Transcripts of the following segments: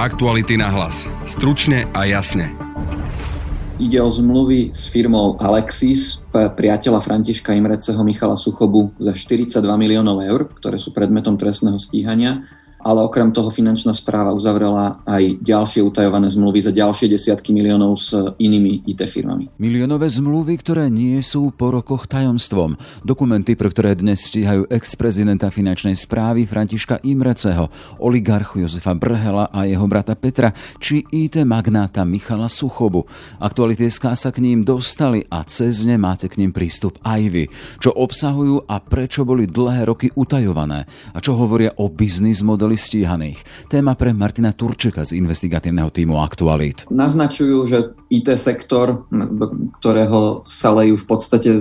Aktuality na hlas. Stručne a jasne. Ide o zmluvy s firmou Alexis, priateľa Františka Imreceho Michala Suchobu za 42 miliónov eur, ktoré sú predmetom trestného stíhania ale okrem toho finančná správa uzavrela aj ďalšie utajované zmluvy za ďalšie desiatky miliónov s inými IT firmami. Miliónové zmluvy, ktoré nie sú po rokoch tajomstvom. Dokumenty, pre ktoré dnes stíhajú ex-prezidenta finančnej správy Františka Imreceho, oligarchu Jozefa Brhela a jeho brata Petra, či IT magnáta Michala Suchobu. Aktuality SK sa k ním dostali a cez ne máte k ním prístup aj vy. Čo obsahujú a prečo boli dlhé roky utajované a čo hovoria o biznis modeli boli stíhaných. Téma pre Martina Turčeka z investigatívneho týmu Aktualit. Naznačujú, že IT sektor, do ktorého sa lejú v podstate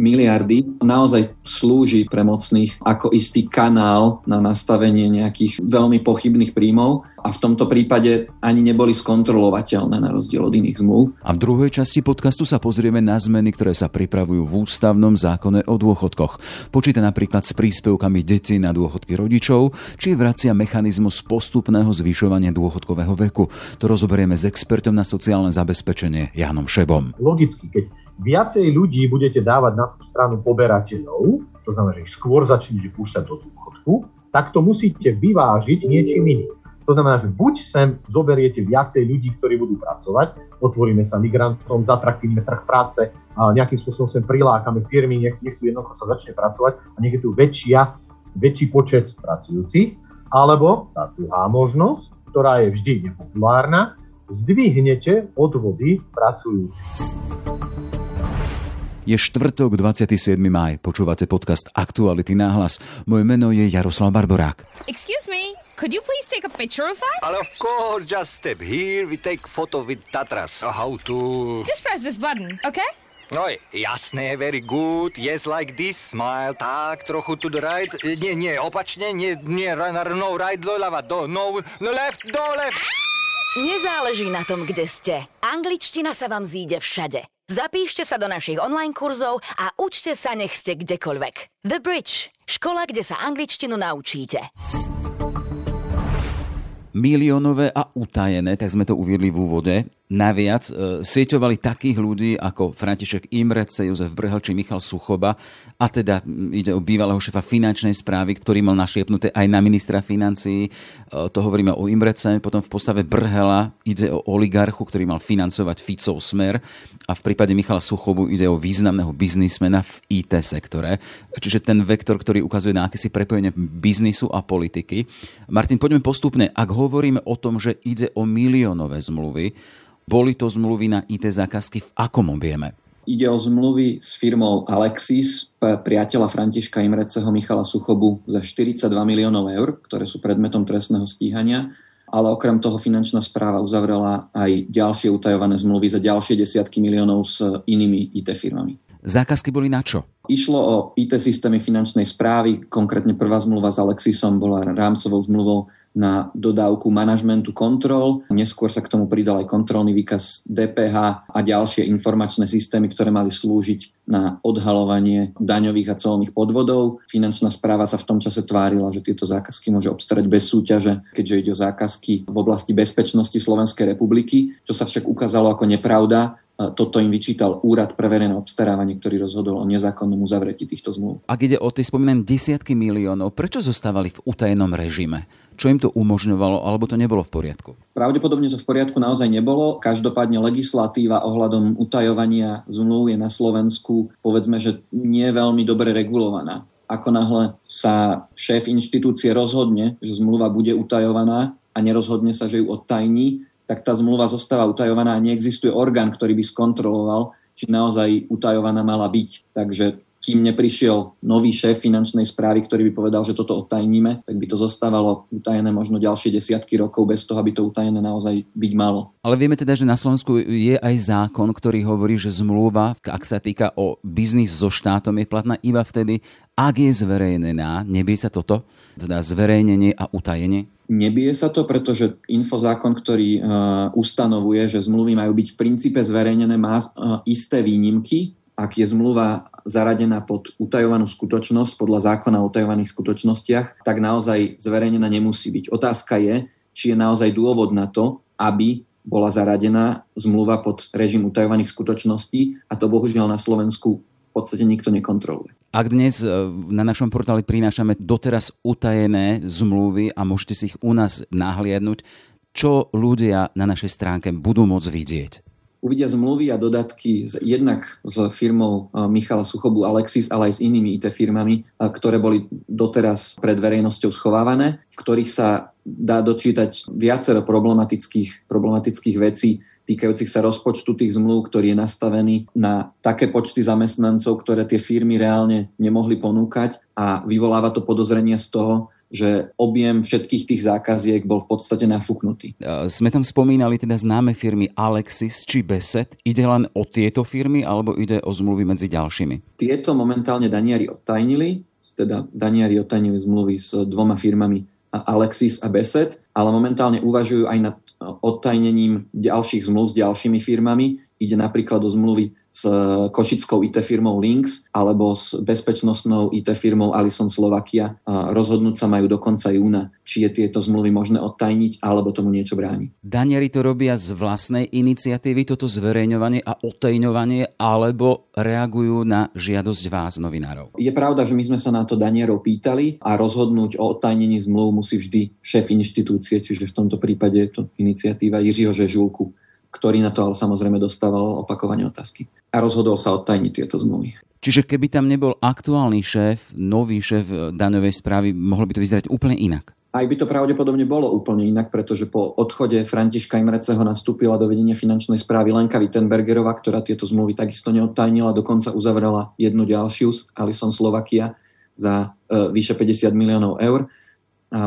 miliardy, naozaj slúži pre mocných ako istý kanál na nastavenie nejakých veľmi pochybných príjmov a v tomto prípade ani neboli skontrolovateľné na rozdiel od iných zmluv. A v druhej časti podcastu sa pozrieme na zmeny, ktoré sa pripravujú v ústavnom zákone o dôchodkoch. Počíta napríklad s príspevkami detí na dôchodky rodičov, či vracia mechanizmus postupného zvyšovania dôchodkového veku. To rozoberieme s expertom na sociálne zabezpečenie Jánom Šebom. Logicky, keď viacej ľudí budete dávať na tú stranu poberateľov, to znamená, že ich skôr začnete púšťať do dôchodku, tak to musíte vyvážiť niečím iným. To znamená, že buď sem zoberiete viacej ľudí, ktorí budú pracovať, otvoríme sa migrantom, zatraktívime trh práce, a nejakým spôsobom sem prilákame firmy, nech, nech tu jednoducho sa začne pracovať a nech je tu väčšia, väčší počet pracujúcich. Alebo tá druhá možnosť, ktorá je vždy nepopulárna, zdvihnete odvody pracujúcich. Je štvrtok, 27. maj. Počúvate podcast Aktuality náhlas. Moje meno je Jaroslav Barborák. Excuse me, could you please take a picture of us? Ale of course, just step here, we take photo with Tatras. How to... Just press this button, okay? No, jasné, very good. Yes, like this, smile. Tak, trochu to the right. Nie, nie, opačne, nie, nie, no, right, do lava, do, no, no left, do left. Nezáleží na tom, kde ste. Angličtina sa vám zíde všade. Zapíšte sa do našich online kurzov a učte sa, nech ste kdekoľvek. The Bridge. Škola, kde sa angličtinu naučíte miliónové a utajené, tak sme to uviedli v úvode. Naviac e, sieťovali takých ľudí ako František Imrece, Jozef Brhel či Michal Suchoba a teda ide o bývalého šefa finančnej správy, ktorý mal našiepnuté aj na ministra financií. E, to hovoríme o Imrece, potom v postave Brhela ide o oligarchu, ktorý mal financovať Ficov smer a v prípade Michala Suchobu ide o významného biznismena v IT sektore. Čiže ten vektor, ktorý ukazuje na akési prepojenie biznisu a politiky. Martin, poďme postupne. Ak hovoríme o tom, že ide o miliónové zmluvy, boli to zmluvy na IT zákazky v akom objeme? Ide o zmluvy s firmou Alexis, priateľa Františka Imreceho Michala Suchobu za 42 miliónov eur, ktoré sú predmetom trestného stíhania ale okrem toho finančná správa uzavrela aj ďalšie utajované zmluvy za ďalšie desiatky miliónov s inými IT firmami. Zákazky boli na čo? Išlo o IT systémy finančnej správy, konkrétne prvá zmluva s Alexisom bola rámcovou zmluvou na dodávku manažmentu kontrol. Neskôr sa k tomu pridal aj kontrolný výkaz DPH a ďalšie informačné systémy, ktoré mali slúžiť na odhalovanie daňových a colných podvodov. Finančná správa sa v tom čase tvárila, že tieto zákazky môže obstarať bez súťaže, keďže ide o zákazky v oblasti bezpečnosti Slovenskej republiky, čo sa však ukázalo ako nepravda toto im vyčítal Úrad pre verejné obstarávanie, ktorý rozhodol o nezákonnom uzavretí týchto zmluv. Ak ide o tie spomínané desiatky miliónov, prečo zostávali v utajenom režime? Čo im to umožňovalo, alebo to nebolo v poriadku? Pravdepodobne to v poriadku naozaj nebolo. Každopádne legislatíva ohľadom utajovania zmluv je na Slovensku, povedzme, že nie je veľmi dobre regulovaná. Ako náhle sa šéf inštitúcie rozhodne, že zmluva bude utajovaná a nerozhodne sa, že ju odtajní, tak tá zmluva zostáva utajovaná a neexistuje orgán, ktorý by skontroloval, či naozaj utajovaná mala byť. Takže kým neprišiel nový šéf finančnej správy, ktorý by povedal, že toto odtajníme, tak by to zostávalo utajené možno ďalšie desiatky rokov bez toho, aby to utajené naozaj byť malo. Ale vieme teda, že na Slovensku je aj zákon, ktorý hovorí, že zmluva, ak sa týka o biznis so štátom, je platná iba vtedy, ak je zverejnená. Nebie sa toto? Teda zverejnenie a utajenie? Nebije sa to, pretože infozákon, ktorý uh, ustanovuje, že zmluvy majú byť v princípe zverejnené, má uh, isté výnimky. Ak je zmluva zaradená pod utajovanú skutočnosť, podľa zákona o utajovaných skutočnostiach, tak naozaj zverejnená nemusí byť. Otázka je, či je naozaj dôvod na to, aby bola zaradená zmluva pod režim utajovaných skutočností a to bohužiaľ na Slovensku v podstate nikto nekontroluje. Ak dnes e, na našom portáli prinášame doteraz utajené zmluvy a môžete si ich u nás nahliadnúť, čo ľudia na našej stránke budú môcť vidieť? Uvidia zmluvy a dodatky z, jednak s firmou e, Michala Suchobu Alexis, ale aj s inými IT firmami, e, ktoré boli doteraz pred verejnosťou schovávané, v ktorých sa dá dočítať viacero problematických, problematických vecí, týkajúcich sa rozpočtu tých zmluv, ktorý je nastavený na také počty zamestnancov, ktoré tie firmy reálne nemohli ponúkať a vyvoláva to podozrenie z toho, že objem všetkých tých zákaziek bol v podstate nafúknutý. Sme tam spomínali teda známe firmy Alexis či Beset. Ide len o tieto firmy alebo ide o zmluvy medzi ďalšími? Tieto momentálne daniari odtajnili, teda daniari odtajnili zmluvy s dvoma firmami Alexis a Beset, ale momentálne uvažujú aj nad odtajnením ďalších zmluv s ďalšími firmami. Ide napríklad o zmluvy s košickou IT firmou Links alebo s bezpečnostnou IT firmou Alison Slovakia. Rozhodnúť sa majú do konca júna, či je tieto zmluvy možné odtajniť alebo tomu niečo bráni. Danieri to robia z vlastnej iniciatívy, toto zverejňovanie a odtajňovanie, alebo reagujú na žiadosť vás, novinárov? Je pravda, že my sme sa na to Danierov pýtali a rozhodnúť o odtajnení zmluv musí vždy šéf inštitúcie, čiže v tomto prípade je to iniciatíva Jiřího Žežulku ktorý na to ale samozrejme dostával opakovane otázky. A rozhodol sa odtajniť tieto zmluvy. Čiže keby tam nebol aktuálny šéf, nový šéf daňovej správy, mohlo by to vyzerať úplne inak? Aj by to pravdepodobne bolo úplne inak, pretože po odchode Františka Imreceho nastúpila do vedenia finančnej správy Lenka Wittenbergerová, ktorá tieto zmluvy takisto neodtajnila, dokonca uzavrela jednu ďalšiu z Alison Slovakia za e, vyše 50 miliónov eur. A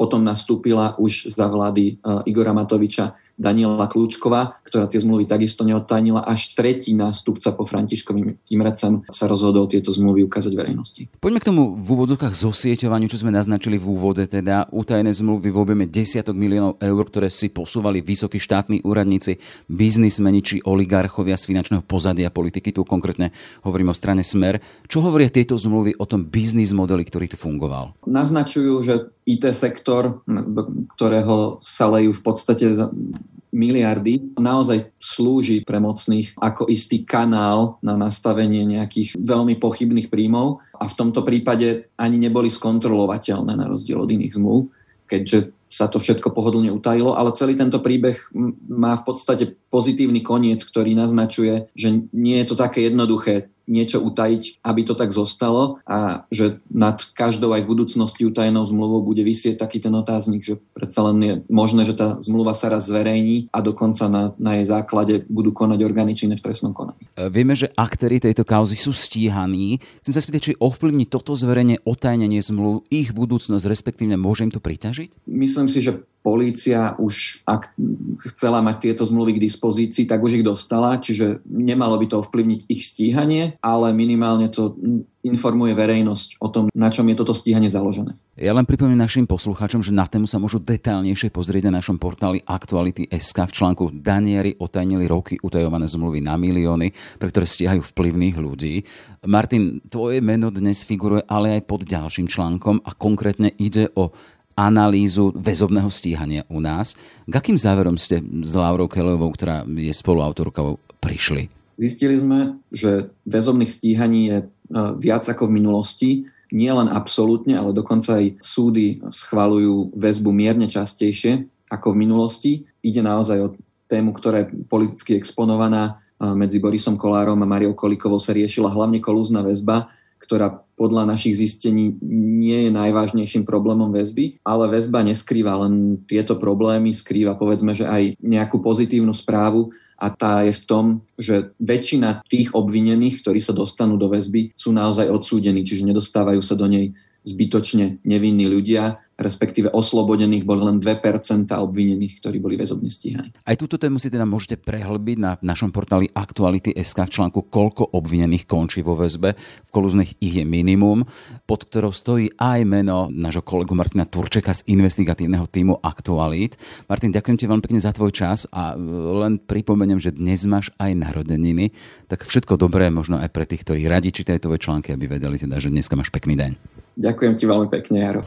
potom nastúpila už za vlády e, Igora Matoviča Daniela Kľúčková, ktorá tie zmluvy takisto neodtajnila. Až tretí nástupca po Františkovi Imrecem sa rozhodol tieto zmluvy ukázať verejnosti. Poďme k tomu v úvodzovkách zosieťovaniu, čo sme naznačili v úvode, teda utajené zmluvy v objeme desiatok miliónov eur, ktoré si posúvali vysokí štátni úradníci, biznismeni či oligarchovia z finančného pozadia politiky. Tu konkrétne hovorím o strane Smer. Čo hovoria tieto zmluvy o tom biznis modeli, ktorý tu fungoval? Naznačujú, že IT sektor, ktorého sa lejú v podstate miliardy naozaj slúži pre mocných ako istý kanál na nastavenie nejakých veľmi pochybných príjmov a v tomto prípade ani neboli skontrolovateľné na rozdiel od iných zmluv, keďže sa to všetko pohodlne utajilo, ale celý tento príbeh má v podstate pozitívny koniec, ktorý naznačuje, že nie je to také jednoduché niečo utajiť, aby to tak zostalo a že nad každou aj v budúcnosti utajenou zmluvou bude vysieť taký ten otáznik, že predsa len je možné, že tá zmluva sa raz zverejní a dokonca na, na jej základe budú konať orgány činné v trestnom konaní. E, vieme, že aktéry tejto kauzy sú stíhaní. Chcem sa spýtať, či ovplyvní toto zverejne otajnenie zmluv ich budúcnosť, respektíve môže im to priťažiť? Myslím si, že polícia už, ak chcela mať tieto zmluvy k dispozícii, tak už ich dostala, čiže nemalo by to ovplyvniť ich stíhanie, ale minimálne to informuje verejnosť o tom, na čom je toto stíhanie založené. Ja len pripomínam našim poslucháčom, že na tému sa môžu detailnejšie pozrieť na našom portáli Aktuality.sk v článku Danieri otajnili roky utajované zmluvy na milióny, pre ktoré stíhajú vplyvných ľudí. Martin, tvoje meno dnes figuruje ale aj pod ďalším článkom a konkrétne ide o analýzu väzobného stíhania u nás. K akým záverom ste s Laurou Kelovou, ktorá je spoluautorkou, prišli? Zistili sme, že väzobných stíhaní je e, viac ako v minulosti. Nie len absolútne, ale dokonca aj súdy schvalujú väzbu mierne častejšie ako v minulosti. Ide naozaj o tému, ktorá je politicky exponovaná. E, medzi Borisom Kolárom a Mariou Kolikovou sa riešila hlavne kolúzna väzba, ktorá podľa našich zistení nie je najvážnejším problémom väzby, ale väzba neskrýva len tieto problémy, skrýva povedzme, že aj nejakú pozitívnu správu a tá je v tom, že väčšina tých obvinených, ktorí sa dostanú do väzby, sú naozaj odsúdení, čiže nedostávajú sa do nej zbytočne nevinní ľudia, respektíve oslobodených boli len 2% obvinených, ktorí boli väzobne stíhaní. Aj túto tému si teda môžete prehlbiť na našom portáli Aktuality.sk v článku Koľko obvinených končí vo väzbe. V kolúznych ich je minimum, pod ktorou stojí aj meno nášho kolegu Martina Turčeka z investigatívneho týmu Aktualit. Martin, ďakujem ti veľmi pekne za tvoj čas a len pripomeniem, že dnes máš aj narodeniny, tak všetko dobré možno aj pre tých, ktorí radi čítajú tvoje články, aby vedeli teda, že dneska máš pekný deň. Ďakujem ti veľmi pekne, Jaro.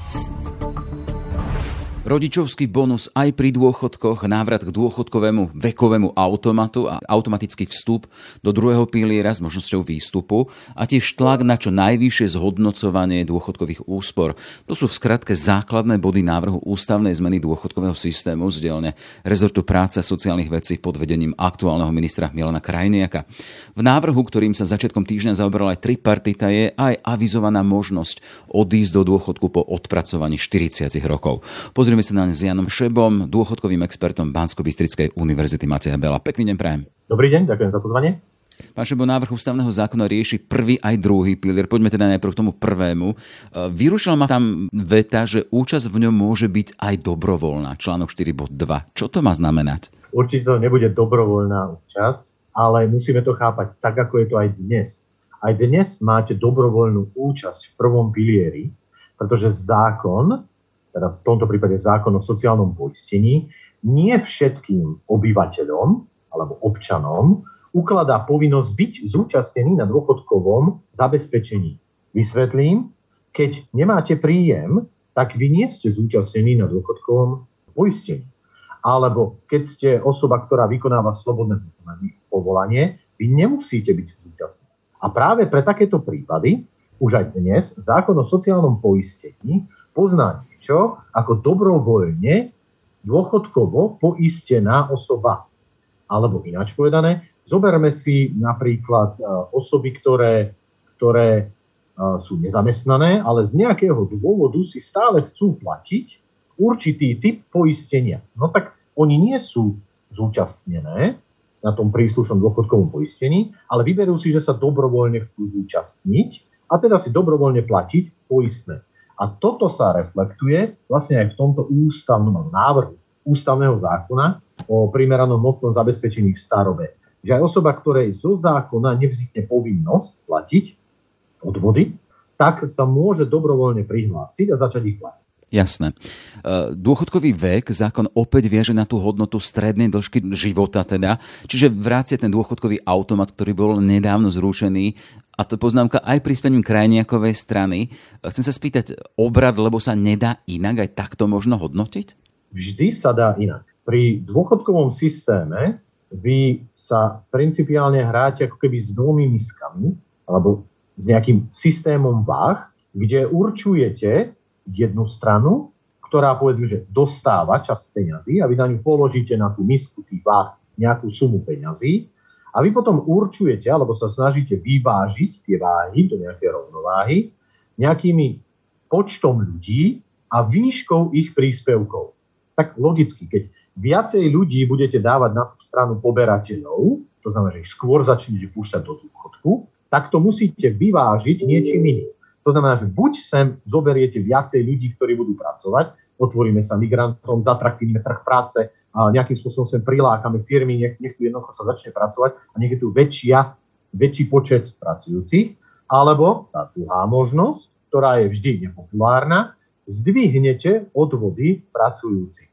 Rodičovský bonus aj pri dôchodkoch, návrat k dôchodkovému vekovému automatu a automatický vstup do druhého piliera s možnosťou výstupu a tiež tlak na čo najvyššie zhodnocovanie dôchodkových úspor. To sú v skratke základné body návrhu ústavnej zmeny dôchodkového systému z dielne rezortu práce a sociálnych vecí pod vedením aktuálneho ministra Milana Krajniaka. V návrhu, ktorým sa začiatkom týždňa zaoberal aj tripartita, je aj avizovaná možnosť odísť do dôchodku po odpracovaní 40 rokov. Pozri Pozrieme sa na ne s Janom Šebom, dôchodkovým expertom Bansko-Bystrickej univerzity Macia Bela. Pekný deň prajem. Dobrý deň, ďakujem za pozvanie. Pán Šebo, návrh ústavného zákona rieši prvý aj druhý pilier. Poďme teda najprv k tomu prvému. E, vyrušila ma tam veta, že účasť v ňom môže byť aj dobrovoľná. Článok 4 bod 2. Čo to má znamenať? Určite to nebude dobrovoľná účasť, ale musíme to chápať tak, ako je to aj dnes. Aj dnes máte dobrovoľnú účasť v prvom pilieri, pretože zákon teda v tomto prípade zákon o sociálnom poistení, nie všetkým obyvateľom alebo občanom ukladá povinnosť byť zúčastnený na dôchodkovom zabezpečení. Vysvetlím, keď nemáte príjem, tak vy nie ste zúčastnení na dôchodkovom poistení. Alebo keď ste osoba, ktorá vykonáva slobodné povolanie, vy nemusíte byť zúčastnení. A práve pre takéto prípady už aj dnes zákon o sociálnom poistení pozná niečo ako dobrovoľne dôchodkovo poistená osoba. Alebo ináč povedané, zoberme si napríklad e, osoby, ktoré, ktoré e, sú nezamestnané, ale z nejakého dôvodu si stále chcú platiť určitý typ poistenia. No tak oni nie sú zúčastnené na tom príslušnom dôchodkovom poistení, ale vyberú si, že sa dobrovoľne chcú zúčastniť a teda si dobrovoľne platiť poistné. A toto sa reflektuje vlastne aj v tomto ústavnom návrhu ústavného zákona o primeranom hmotnom zabezpečení v starobe. Že aj osoba, ktorej zo zákona nevznikne povinnosť platiť odvody, tak sa môže dobrovoľne prihlásiť a začať ich platiť. Jasné. E, dôchodkový vek zákon opäť viaže na tú hodnotu strednej dĺžky života teda, čiže vrácia ten dôchodkový automat, ktorý bol nedávno zrušený a to poznámka aj príspením krajniakovej strany. E, chcem sa spýtať, obrad, lebo sa nedá inak, aj takto možno hodnotiť? Vždy sa dá inak. Pri dôchodkovom systéme vy sa principiálne hráte ako keby s dvomi miskami, alebo s nejakým systémom váh, kde určujete, jednu stranu, ktorá povedzme, že dostáva časť peňazí a vy na ňu položíte na tú misku tých váh nejakú sumu peňazí a vy potom určujete alebo sa snažíte vyvážiť tie váhy do nejakej rovnováhy nejakými počtom ľudí a výškou ich príspevkov. Tak logicky, keď viacej ľudí budete dávať na tú stranu poberateľov, to znamená, že ich skôr začnete púšťať do dôchodku, tak to musíte vyvážiť niečím iným. To znamená, že buď sem zoberiete viacej ľudí, ktorí budú pracovať, otvoríme sa migrantom, zatraktívime trh práce, a nejakým spôsobom sem prilákame firmy, nech, nech tu jednoducho sa začne pracovať a nech je tu väčšia, väčší počet pracujúcich. Alebo tá druhá možnosť, ktorá je vždy nepopulárna, zdvihnete odvody pracujúcich.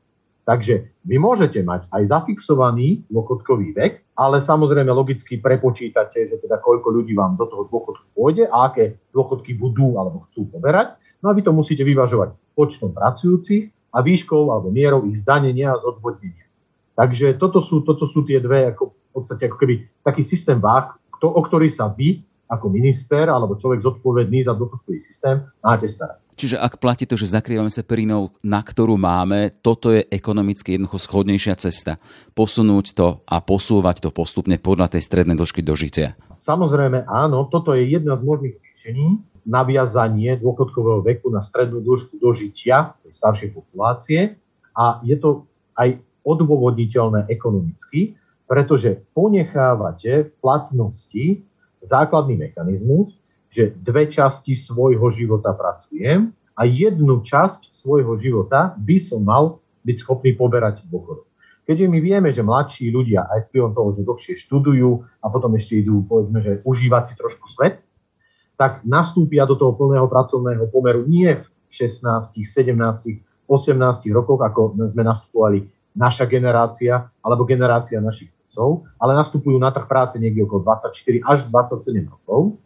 Takže vy môžete mať aj zafixovaný dôchodkový vek, ale samozrejme logicky prepočítate, že teda koľko ľudí vám do toho dôchodku pôjde a aké dôchodky budú alebo chcú poberať. No a vy to musíte vyvažovať počtom pracujúcich a výškou alebo mierou ich zdanenia a zodvodnenia. Takže toto sú, toto sú tie dve, ako v podstate ako keby taký systém váh, o ktorý sa vy ako minister alebo človek zodpovedný za dôchodkový systém máte starať. Čiže ak platí to, že zakrývame sa perinou, na ktorú máme, toto je ekonomicky jednoducho schodnejšia cesta. Posunúť to a posúvať to postupne podľa tej strednej dĺžky dožitia. Samozrejme áno, toto je jedna z možných riešení. Naviazanie dôchodkového veku na strednú dĺžku dožitia staršej populácie a je to aj odôvodniteľné ekonomicky, pretože ponechávate v platnosti základný mechanizmus, že dve časti svojho života pracujem a jednu časť svojho života by som mal byť schopný poberať dôchodok. Keďže my vieme, že mladší ľudia aj vplyvom toho, že dlhšie študujú a potom ešte idú, povedzme, že užívať si trošku svet, tak nastúpia do toho plného pracovného pomeru nie v 16, 17, 18 rokoch, ako sme nastupovali naša generácia alebo generácia našich otcov, ale nastupujú na trh práce niekde okolo 24 až 27 rokov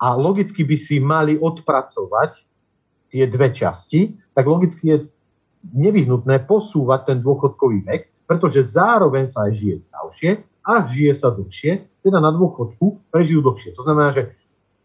a logicky by si mali odpracovať tie dve časti, tak logicky je nevyhnutné posúvať ten dôchodkový vek, pretože zároveň sa aj žije zdravšie a žije sa dlhšie, teda na dôchodku prežijú dlhšie. To znamená, že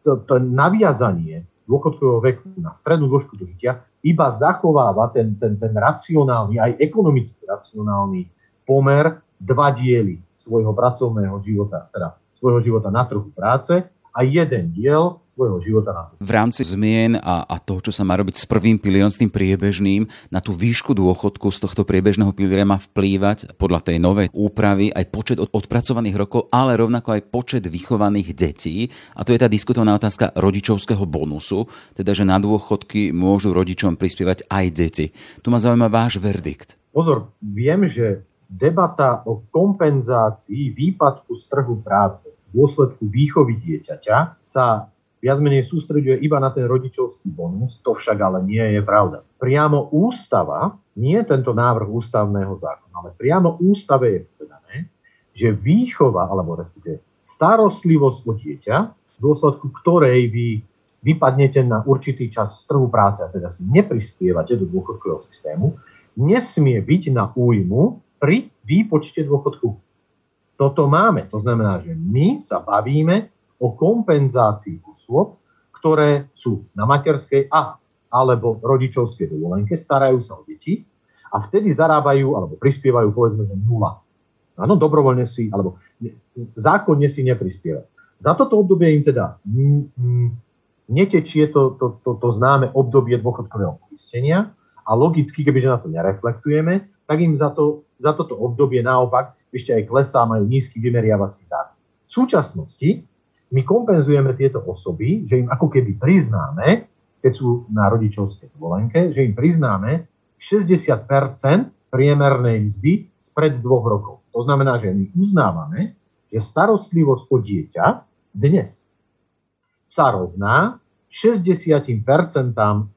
to, to naviazanie dôchodkového veku na strednú dĺžku dožitia iba zachováva ten, ten, ten racionálny, aj ekonomicky racionálny pomer dva diely svojho pracovného života, teda svojho života na trhu práce a jeden diel svojho života na V rámci zmien a, a toho, čo sa má robiť s prvým pilierom, s tým priebežným, na tú výšku dôchodku z tohto priebežného piliera má vplývať podľa tej novej úpravy aj počet odpracovaných rokov, ale rovnako aj počet vychovaných detí. A to je tá diskutovaná otázka rodičovského bonusu, teda že na dôchodky môžu rodičom prispievať aj deti. Tu ma zaujíma váš verdikt. Pozor, viem, že debata o kompenzácii výpadku z trhu práce dôsledku výchovy dieťaťa sa viac menej sústreďuje iba na ten rodičovský bonus, to však ale nie je pravda. Priamo ústava, nie tento návrh ústavného zákona, ale priamo ústave je povedané, že výchova, alebo respektíve starostlivosť o dieťa, v dôsledku ktorej vy vypadnete na určitý čas z trhu práce a teda si neprispievate do dôchodkového systému, nesmie byť na újmu pri výpočte dôchodku. Toto máme. To znamená, že my sa bavíme o kompenzácii osôb, ktoré sú na materskej a alebo rodičovskej dovolenke, starajú sa o deti a vtedy zarábajú alebo prispievajú povedzme, že nula. Áno, dobrovoľne si, alebo zákonne si neprispieva. Za toto obdobie im teda netečie to, to, to, to známe obdobie dôchodkového poistenia a logicky, kebyže na to nereflektujeme, tak im za, to, za toto obdobie naopak ešte aj klesá, majú nízky vymeriavací zákon. V súčasnosti my kompenzujeme tieto osoby, že im ako keby priznáme, keď sú na rodičovskej dovolenke, že im priznáme 60% priemernej mzdy spred dvoch rokov. To znamená, že my uznávame, že starostlivosť o dieťa dnes sa rovná 60%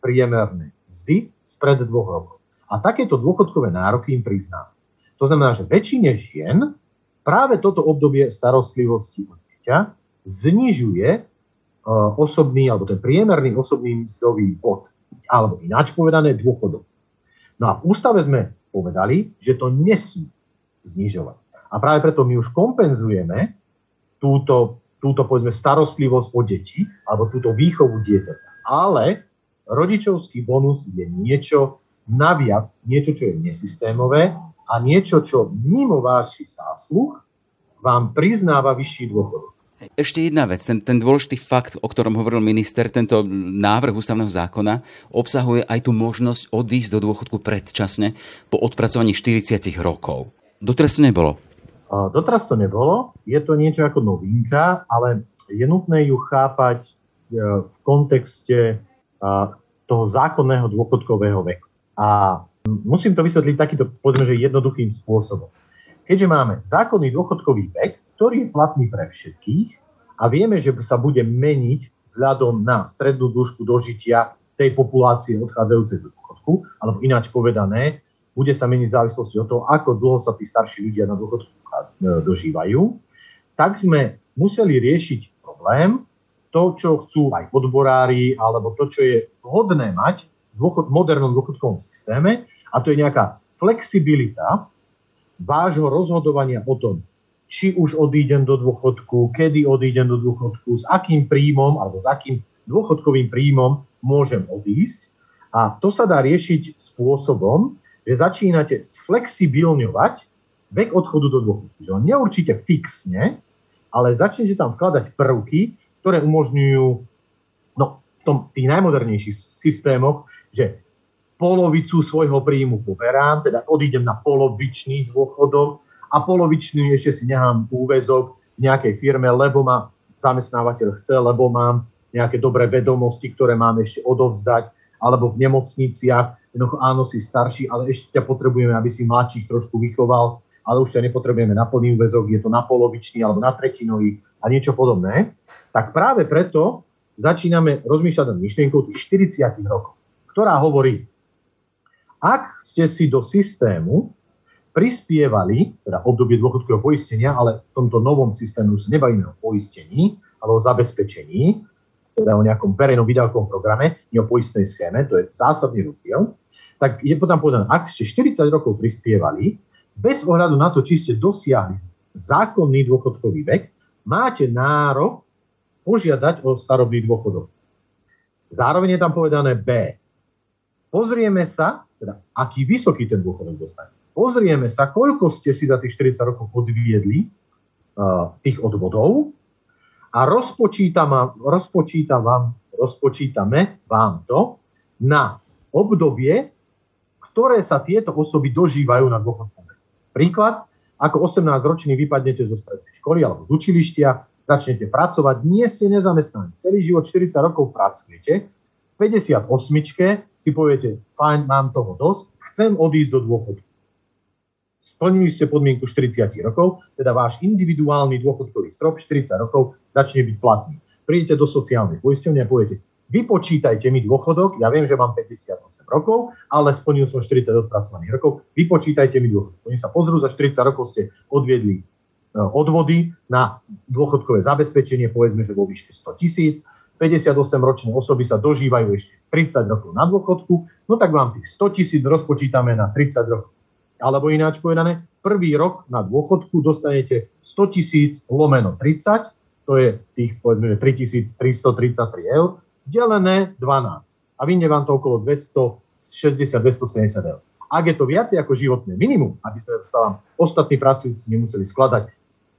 priemernej mzdy spred dvoch rokov. A takéto dôchodkové nároky im priznáme. To znamená, že väčšine žien práve toto obdobie starostlivosti o dieťa znižuje e, osobný, alebo ten priemerný osobný mzdový bod, alebo ináč povedané dôchodok. No a v ústave sme povedali, že to nesmí znižovať. A práve preto my už kompenzujeme túto, túto povedzme, starostlivosť o deti, alebo túto výchovu dieťaťa. Ale rodičovský bonus je niečo naviac, niečo, čo je nesystémové a niečo, čo mimo vášich zásluh vám priznáva vyšší dôchodok. Ešte jedna vec, ten, ten dôležitý fakt, o ktorom hovoril minister, tento návrh ústavného zákona obsahuje aj tú možnosť odísť do dôchodku predčasne po odpracovaní 40 rokov. Doteraz to nebolo. Doteraz to nebolo, je to niečo ako novinka, ale je nutné ju chápať e, v kontexte toho zákonného dôchodkového veku. A musím to vysvetliť takýto, povedzme, že jednoduchým spôsobom. Keďže máme zákonný dôchodkový vek, ktorý je platný pre všetkých a vieme, že sa bude meniť vzhľadom na strednú dĺžku dožitia tej populácie odchádzajúcej do dôchodku, alebo ináč povedané, bude sa meniť v závislosti od toho, ako dlho sa tí starší ľudia na dôchodku e, dožívajú, tak sme museli riešiť problém, to, čo chcú aj odborári, alebo to, čo je vhodné mať v dôchod, modernom dôchodkovom systéme, a to je nejaká flexibilita vášho rozhodovania o tom, či už odídem do dôchodku, kedy odídem do dôchodku, s akým príjmom alebo s akým dôchodkovým príjmom môžem odísť. A to sa dá riešiť spôsobom, že začínate sflexibilňovať vek odchodu do dôchodku. Že neurčite fixne, ale začnete tam vkladať prvky, ktoré umožňujú no, v tom, tých najmodernejších systémoch, že polovicu svojho príjmu poberám, teda odídem na polovičný dôchodok, a polovičný ešte si nechám úvezok v nejakej firme, lebo ma zamestnávateľ chce, lebo mám nejaké dobré vedomosti, ktoré mám ešte odovzdať, alebo v nemocniciach, jednoducho áno, si starší, ale ešte ťa potrebujeme, aby si mladších trošku vychoval, ale už ťa nepotrebujeme na plný úvezok, je to na polovičný alebo na tretinový a niečo podobné, tak práve preto začíname rozmýšľať nad myšlienkou tých 40 rokov, ktorá hovorí, ak ste si do systému prispievali, teda obdobie dôchodkového poistenia, ale v tomto novom systéme už nebavíme o poistení, ale o zabezpečení, teda o nejakom verejnom výdavkovom programe, nie o poistnej schéme, to je zásadný rozdiel, tak je potom povedané, ak ste 40 rokov prispievali, bez ohľadu na to, či ste dosiahli zákonný dôchodkový vek, máte nárok požiadať o starobný dôchodok. Zároveň je tam povedané B. Pozrieme sa, teda aký vysoký ten dôchodok dostane. Pozrieme sa, koľko ste si za tých 40 rokov odviedli uh, tých odvodov a rozpočítam, rozpočítam vám, rozpočítame vám to na obdobie, ktoré sa tieto osoby dožívajú na dôchodku. Príklad, ako 18-ročný vypadnete zo strednej školy alebo z učilištia, začnete pracovať, nie ste nezamestnaní, celý život 40 rokov pracujete, 58 si poviete, fajn, mám toho dosť, chcem odísť do dôchodku. Splnili ste podmienku 40 rokov, teda váš individuálny dôchodkový strop 40 rokov začne byť platný. Prídete do sociálnej poisťovne a poviete, vypočítajte mi dôchodok, ja viem, že mám 58 rokov, ale splnil som 40 odpracovaných rokov, vypočítajte mi dôchodok. Oni sa pozrú, za 40 rokov ste odviedli e, odvody na dôchodkové zabezpečenie, povedzme, že vo výške 100 tisíc, 58-ročné osoby sa dožívajú ešte 30 rokov na dôchodku, no tak vám tých 100 tisíc rozpočítame na 30 rokov. Alebo ináč povedané, prvý rok na dôchodku dostanete 100 tisíc lomeno 30, to je tých povedzme 3333 eur, delené 12. A vyjde vám to okolo 260-270 eur. Ak je to viac ako životné minimum, aby sa vám ostatní pracujúci nemuseli skladať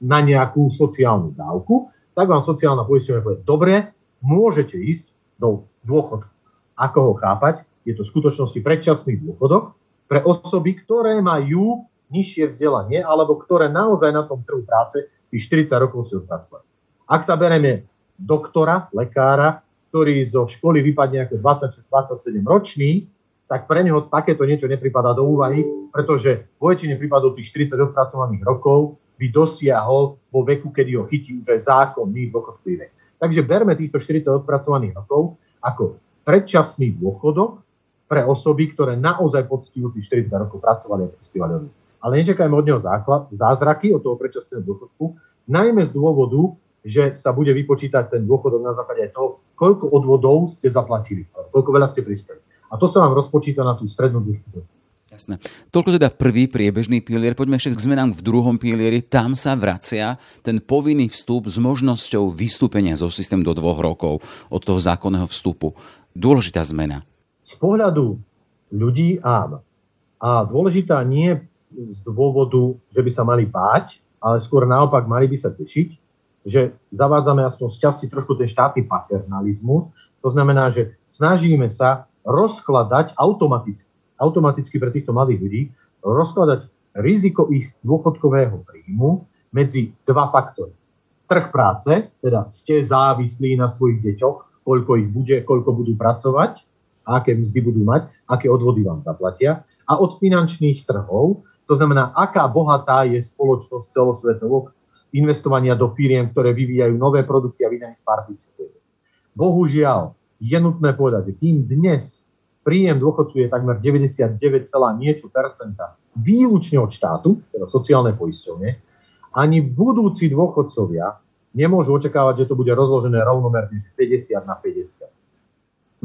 na nejakú sociálnu dávku, tak vám sociálna poisťovňa povie, dobre, môžete ísť do dôchodku. Ako ho chápať? Je to v skutočnosti predčasný dôchodok pre osoby, ktoré majú nižšie vzdelanie alebo ktoré naozaj na tom trhu práce tých 40 rokov si odpracovali. Ak sa bereme doktora, lekára, ktorý zo školy vypadne ako 26-27 ročný, tak pre neho takéto niečo nepripadá do úvahy, pretože vo väčšine prípadov tých 40 odpracovaných rokov by dosiahol vo veku, kedy ho chytí už aj zákonný dôchodkový vek. Takže berme týchto 40 odpracovaných rokov ako predčasný dôchodok pre osoby, ktoré naozaj poctivo tých 40 rokov pracovali a prispievali od Ale nečakajme od neho základ, zázraky od toho predčasného dôchodku, najmä z dôvodu, že sa bude vypočítať ten dôchodok na základe toho, koľko odvodov ste zaplatili, koľko veľa ste prispeli. A to sa vám rozpočíta na tú strednú dĺžku. Jasné. Toľko teda prvý priebežný pilier. Poďme ešte k zmenám v druhom pilieri. Tam sa vracia ten povinný vstup s možnosťou vystúpenia zo systému do dvoch rokov od toho zákonného vstupu. Dôležitá zmena. Z pohľadu ľudí áno. A dôležitá nie z dôvodu, že by sa mali báť, ale skôr naopak mali by sa tešiť, že zavádzame aspoň z časti trošku ten štátny paternalizmus. To znamená, že snažíme sa rozkladať automaticky, automaticky pre týchto mladých ľudí, rozkladať riziko ich dôchodkového príjmu medzi dva faktory. Trh práce, teda ste závislí na svojich deťoch, koľko ich bude, koľko budú pracovať, aké mzdy budú mať, aké odvody vám zaplatia. A od finančných trhov, to znamená, aká bohatá je spoločnosť celosvetovo, investovania do firiem, ktoré vyvíjajú nové produkty a vy na nich participujete. Bohužiaľ, je nutné povedať, že kým dnes príjem dôchodcu je takmer 99, niečo percenta výlučne od štátu, teda sociálne poisťovne, ani budúci dôchodcovia nemôžu očakávať, že to bude rozložené rovnomerne 50 na 50.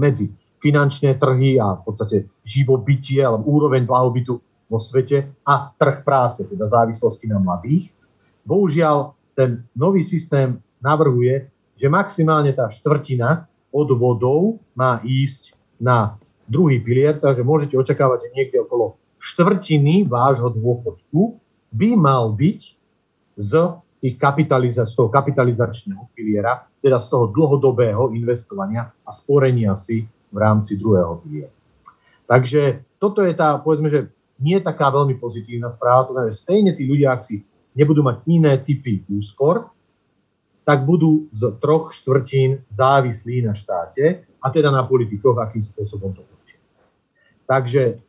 Medzi finančné trhy a v podstate živobytie alebo úroveň blahobytu vo svete a trh práce, teda závislosti na mladých, Bohužiaľ, ten nový systém navrhuje, že maximálne tá štvrtina odvodov má ísť na druhý pilier, takže môžete očakávať, že niekde okolo štvrtiny vášho dôchodku by mal byť z, tých kapitaliza- z toho kapitalizačného piliera, teda z toho dlhodobého investovania a sporenia si v rámci druhého piliera. Takže toto je tá, povedzme, že nie taká veľmi pozitívna správa, to znamená, že stejne tí ľudia, ak si nebudú mať iné typy úspor, tak budú z troch štvrtín závislí na štáte a teda na politikoch, akým spôsobom to. Takže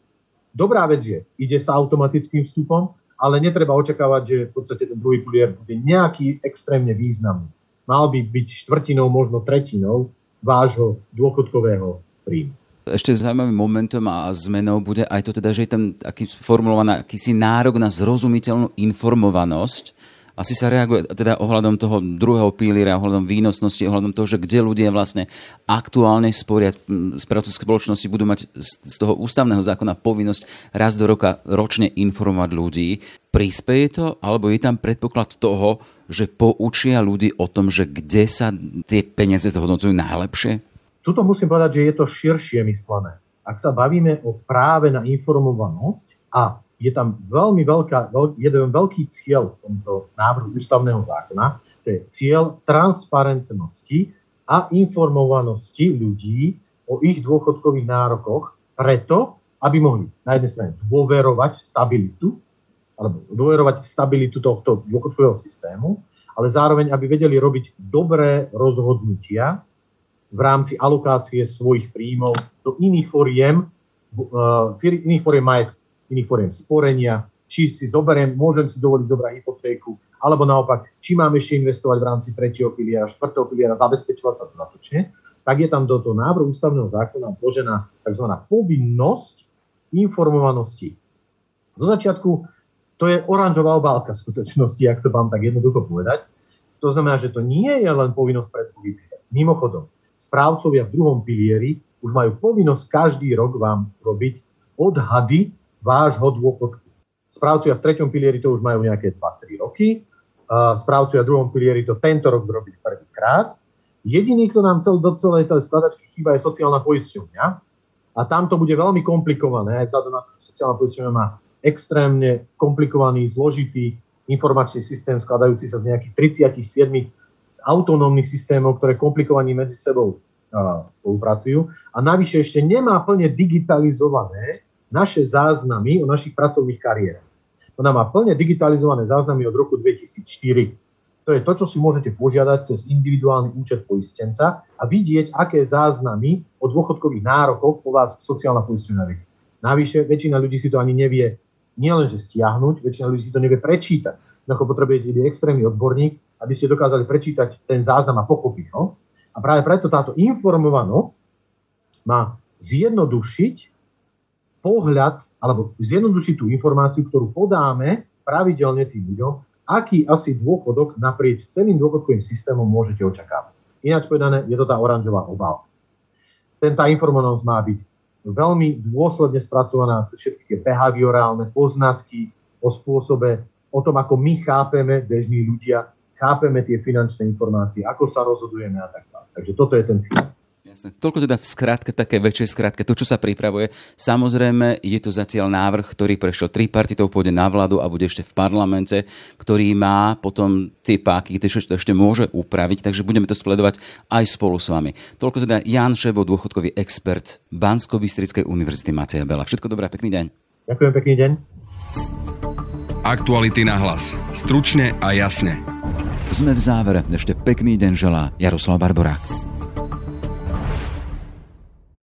dobrá vec je, ide sa automatickým vstupom, ale netreba očakávať, že v podstate ten druhý pilier bude nejaký extrémne významný. Mal by byť štvrtinou, možno tretinou vášho dôchodkového príjmu. Ešte zaujímavým momentom a zmenou bude aj to teda, že je tam aký formulovaný akýsi nárok na zrozumiteľnú informovanosť asi sa reaguje teda ohľadom toho druhého píliera, ohľadom výnosnosti, ohľadom toho, že kde ľudia vlastne aktuálne sporia správcovské spoločnosti budú mať z toho ústavného zákona povinnosť raz do roka ročne informovať ľudí. Prispieje to, alebo je tam predpoklad toho, že poučia ľudí o tom, že kde sa tie peniaze zhodnocujú najlepšie? Tuto musím povedať, že je to širšie myslené. Ak sa bavíme o práve na informovanosť a je tam veľmi veľká, veľ, jeden veľký cieľ v tomto návrhu ústavného zákona, to je cieľ transparentnosti a informovanosti ľudí o ich dôchodkových nárokoch preto, aby mohli na jednej strane dôverovať v stabilitu, alebo dôverovať v stabilitu tohto dôchodkového systému, ale zároveň, aby vedeli robiť dobré rozhodnutia v rámci alokácie svojich príjmov do iných foriem, uh, iných foriem majetku iných foriem sporenia, či si zoberiem, môžem si dovoliť zobrať hypotéku, alebo naopak, či mám ešte investovať v rámci tretieho piliera, štvrtého piliera, zabezpečovať sa dodatočne, tak je tam do toho návrhu ústavného zákona vložená tzv. povinnosť informovanosti. Do začiatku to je oranžová obálka skutočnosti, ak to mám tak jednoducho povedať. To znamená, že to nie je len povinnosť pre Mimochodom, správcovia v druhom pilieri už majú povinnosť každý rok vám robiť odhady vášho dôchodku. Správcovia v treťom pilieri to už majú nejaké 2-3 roky, správcovia v druhom pilieri to tento rok robili prvýkrát. Jediný, kto nám cel, do celej tej skladačky chýba, je sociálna poisťovňa. A tam to bude veľmi komplikované, aj vzhľadom na to, že sociálna poisťovňa má extrémne komplikovaný, zložitý informačný systém skladajúci sa z nejakých 37 autonómnych systémov, ktoré komplikovaní medzi sebou spolupracujú. A navyše ešte nemá plne digitalizované naše záznamy o našich pracovných kariérach. Ona má plne digitalizované záznamy od roku 2004. To je to, čo si môžete požiadať cez individuálny účet poistenca a vidieť, aké záznamy o dôchodkových nárokoch po vás sociálna poistenia vie. Navyše, väčšina ľudí si to ani nevie nielenže stiahnuť, väčšina ľudí si to nevie prečítať. Ako potrebujete extrémny odborník, aby ste dokázali prečítať ten záznam a pochopiť ho. A práve preto táto informovanosť má zjednodušiť pohľad alebo zjednodušiť tú informáciu, ktorú podáme pravidelne tým ľuďom, aký asi dôchodok naprieč celým dôchodkovým systémom môžete očakávať. Ináč povedané, je to tá oranžová obálka. Tá informovanosť má byť veľmi dôsledne spracovaná cez všetky tie behaviorálne poznatky o spôsobe, o tom, ako my chápeme, bežní ľudia, chápeme tie finančné informácie, ako sa rozhodujeme a tak ďalej. Takže toto je ten cieľ. Jasné. Toľko teda v skratke, v také väčšej skratke, to, čo sa pripravuje. Samozrejme, je to zatiaľ návrh, ktorý prešiel tri partitov, pôjde na vládu a bude ešte v parlamente, ktorý má potom tie páky, tie to ešte môže upraviť, takže budeme to sledovať aj spolu s vami. Toľko teda Jan Šebo, dôchodkový expert Bansko-Bystrickej univerzity Macia Bela. Všetko dobré, pekný deň. Ďakujem, pekný deň. Aktuality na hlas. Stručne a jasne. Sme v závere. Ešte pekný deň želá Jaroslav Barborák.